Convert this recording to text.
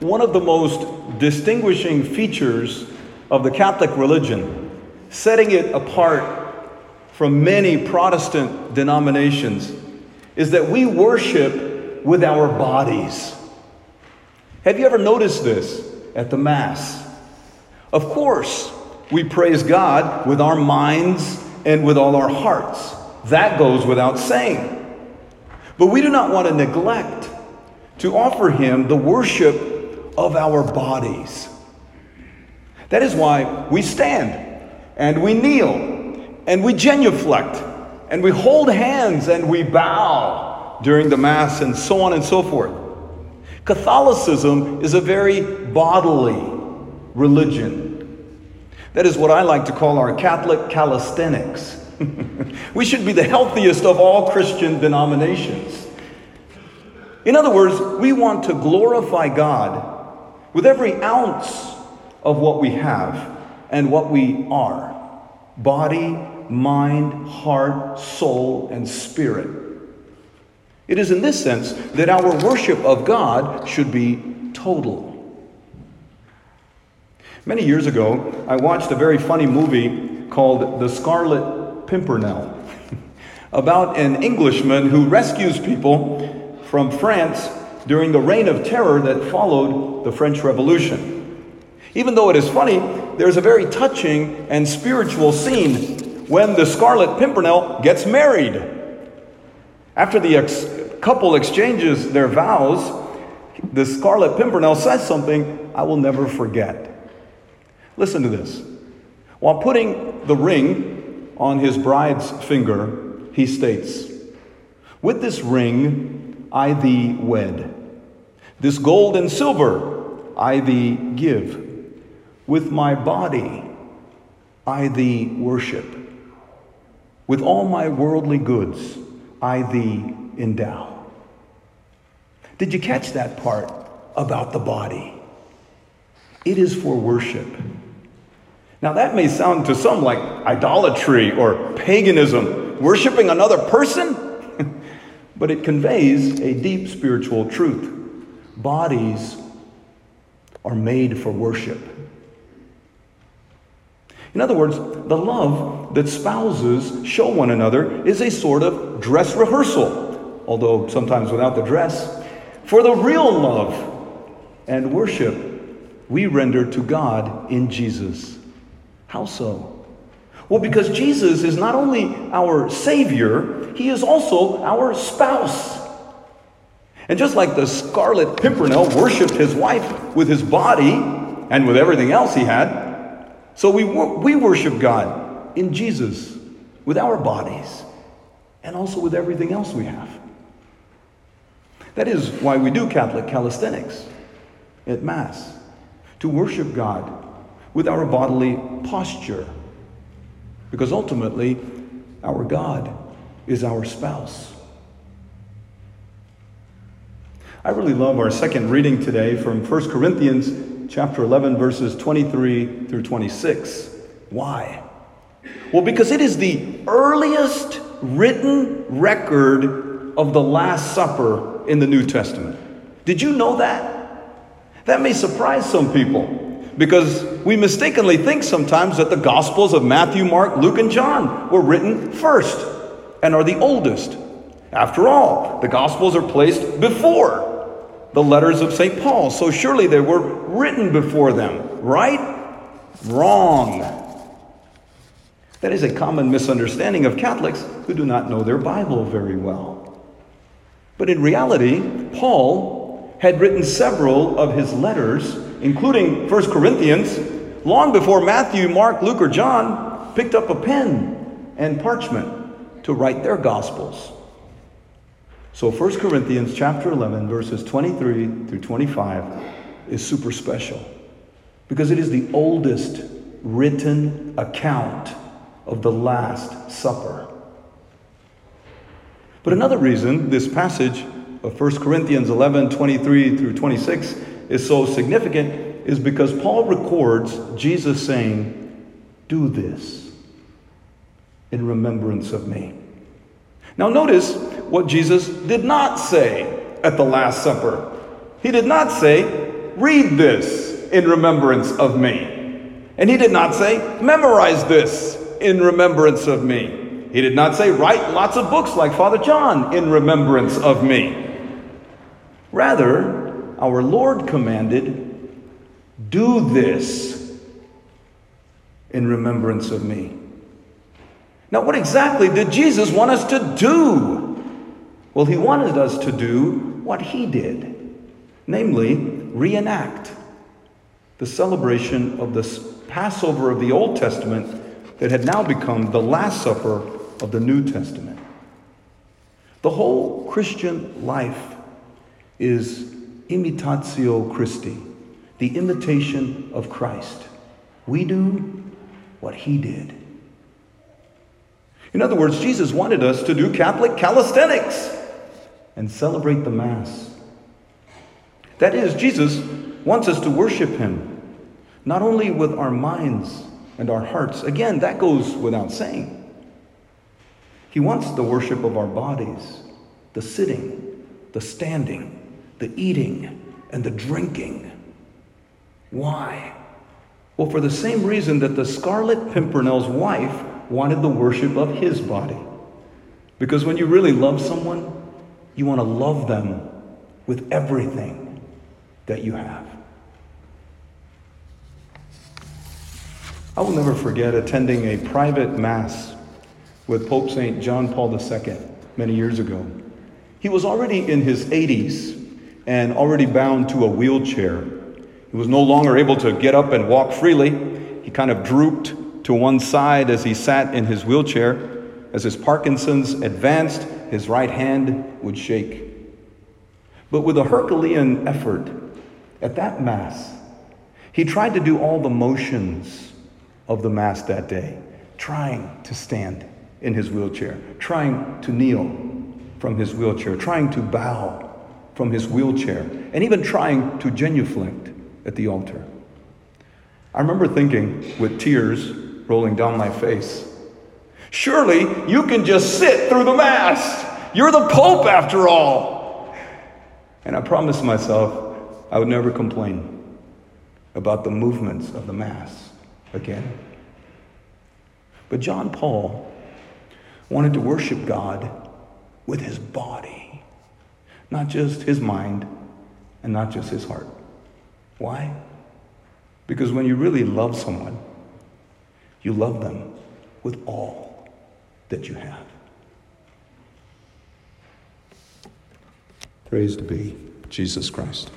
One of the most distinguishing features of the Catholic religion, setting it apart from many Protestant denominations, is that we worship with our bodies. Have you ever noticed this at the Mass? Of course, we praise God with our minds and with all our hearts. That goes without saying. But we do not want to neglect to offer Him the worship of our bodies. That is why we stand and we kneel and we genuflect and we hold hands and we bow during the Mass and so on and so forth. Catholicism is a very bodily religion. That is what I like to call our Catholic calisthenics. we should be the healthiest of all Christian denominations. In other words, we want to glorify God with every ounce of what we have and what we are body, mind, heart, soul, and spirit. It is in this sense that our worship of God should be total. Many years ago, I watched a very funny movie called The Scarlet Pimpernel about an Englishman who rescues people from France during the reign of terror that followed the French Revolution. Even though it is funny, there's a very touching and spiritual scene when the Scarlet Pimpernel gets married. After the ex- couple exchanges their vows, the Scarlet Pimpernel says something I will never forget. Listen to this. While putting the ring on his bride's finger, he states, With this ring I thee wed, this gold and silver I thee give with my body I thee worship. With all my worldly goods I thee endow. Did you catch that part about the body? It is for worship. Now, that may sound to some like idolatry or paganism, worshiping another person, but it conveys a deep spiritual truth. Bodies are made for worship. In other words, the love that spouses show one another is a sort of dress rehearsal, although sometimes without the dress, for the real love and worship we render to God in Jesus. How so? Well, because Jesus is not only our Savior, He is also our spouse. And just like the Scarlet Pimpernel worshiped his wife with his body and with everything else he had, so we, we worship God in Jesus with our bodies and also with everything else we have. That is why we do Catholic calisthenics at Mass, to worship God with our bodily posture. Because ultimately, our God is our spouse. I really love our second reading today from 1 Corinthians chapter 11, verses 23 through 26. Why? Well, because it is the earliest written record of the Last Supper in the New Testament. Did you know that? That may surprise some people because we mistakenly think sometimes that the Gospels of Matthew, Mark, Luke, and John were written first and are the oldest. After all, the Gospels are placed before the letters of St. Paul. So surely they were written before them, right? Wrong. That is a common misunderstanding of Catholics who do not know their Bible very well. But in reality, Paul had written several of his letters, including 1 Corinthians, long before Matthew, Mark, Luke, or John picked up a pen and parchment to write their Gospels. So 1 Corinthians chapter 11 verses 23 through 25 is super special because it is the oldest written account of the last supper. But another reason this passage of 1 Corinthians 11 23 through 26 is so significant is because Paul records Jesus saying, Do this in remembrance of me. Now, notice what Jesus did not say at the Last Supper. He did not say, read this in remembrance of me. And he did not say, memorize this in remembrance of me. He did not say, write lots of books like Father John in remembrance of me. Rather, our Lord commanded, do this in remembrance of me. Now, what exactly did Jesus want us to do? Well, he wanted us to do what he did, namely, reenact the celebration of the Passover of the Old Testament that had now become the Last Supper of the New Testament. The whole Christian life is imitatio Christi, the imitation of Christ. We do what he did. In other words, Jesus wanted us to do Catholic calisthenics and celebrate the Mass. That is, Jesus wants us to worship him, not only with our minds and our hearts. Again, that goes without saying. He wants the worship of our bodies, the sitting, the standing, the eating, and the drinking. Why? Well, for the same reason that the Scarlet Pimpernel's wife wanted the worship of his body. Because when you really love someone, you want to love them with everything that you have. I will never forget attending a private mass with Pope St. John Paul II many years ago. He was already in his 80s and already bound to a wheelchair. He was no longer able to get up and walk freely. He kind of drooped to one side as he sat in his wheelchair. As his Parkinson's advanced, his right hand would shake. But with a Herculean effort, at that Mass, he tried to do all the motions of the Mass that day, trying to stand in his wheelchair, trying to kneel from his wheelchair, trying to bow from his wheelchair, and even trying to genuflect at the altar. I remember thinking, with tears rolling down my face, surely you can just sit through the Mass. You're the Pope after all. And I promised myself I would never complain about the movements of the Mass again. But John Paul wanted to worship God with his body not just his mind and not just his heart. Why? Because when you really love someone, you love them with all that you have. Praise to be Jesus Christ.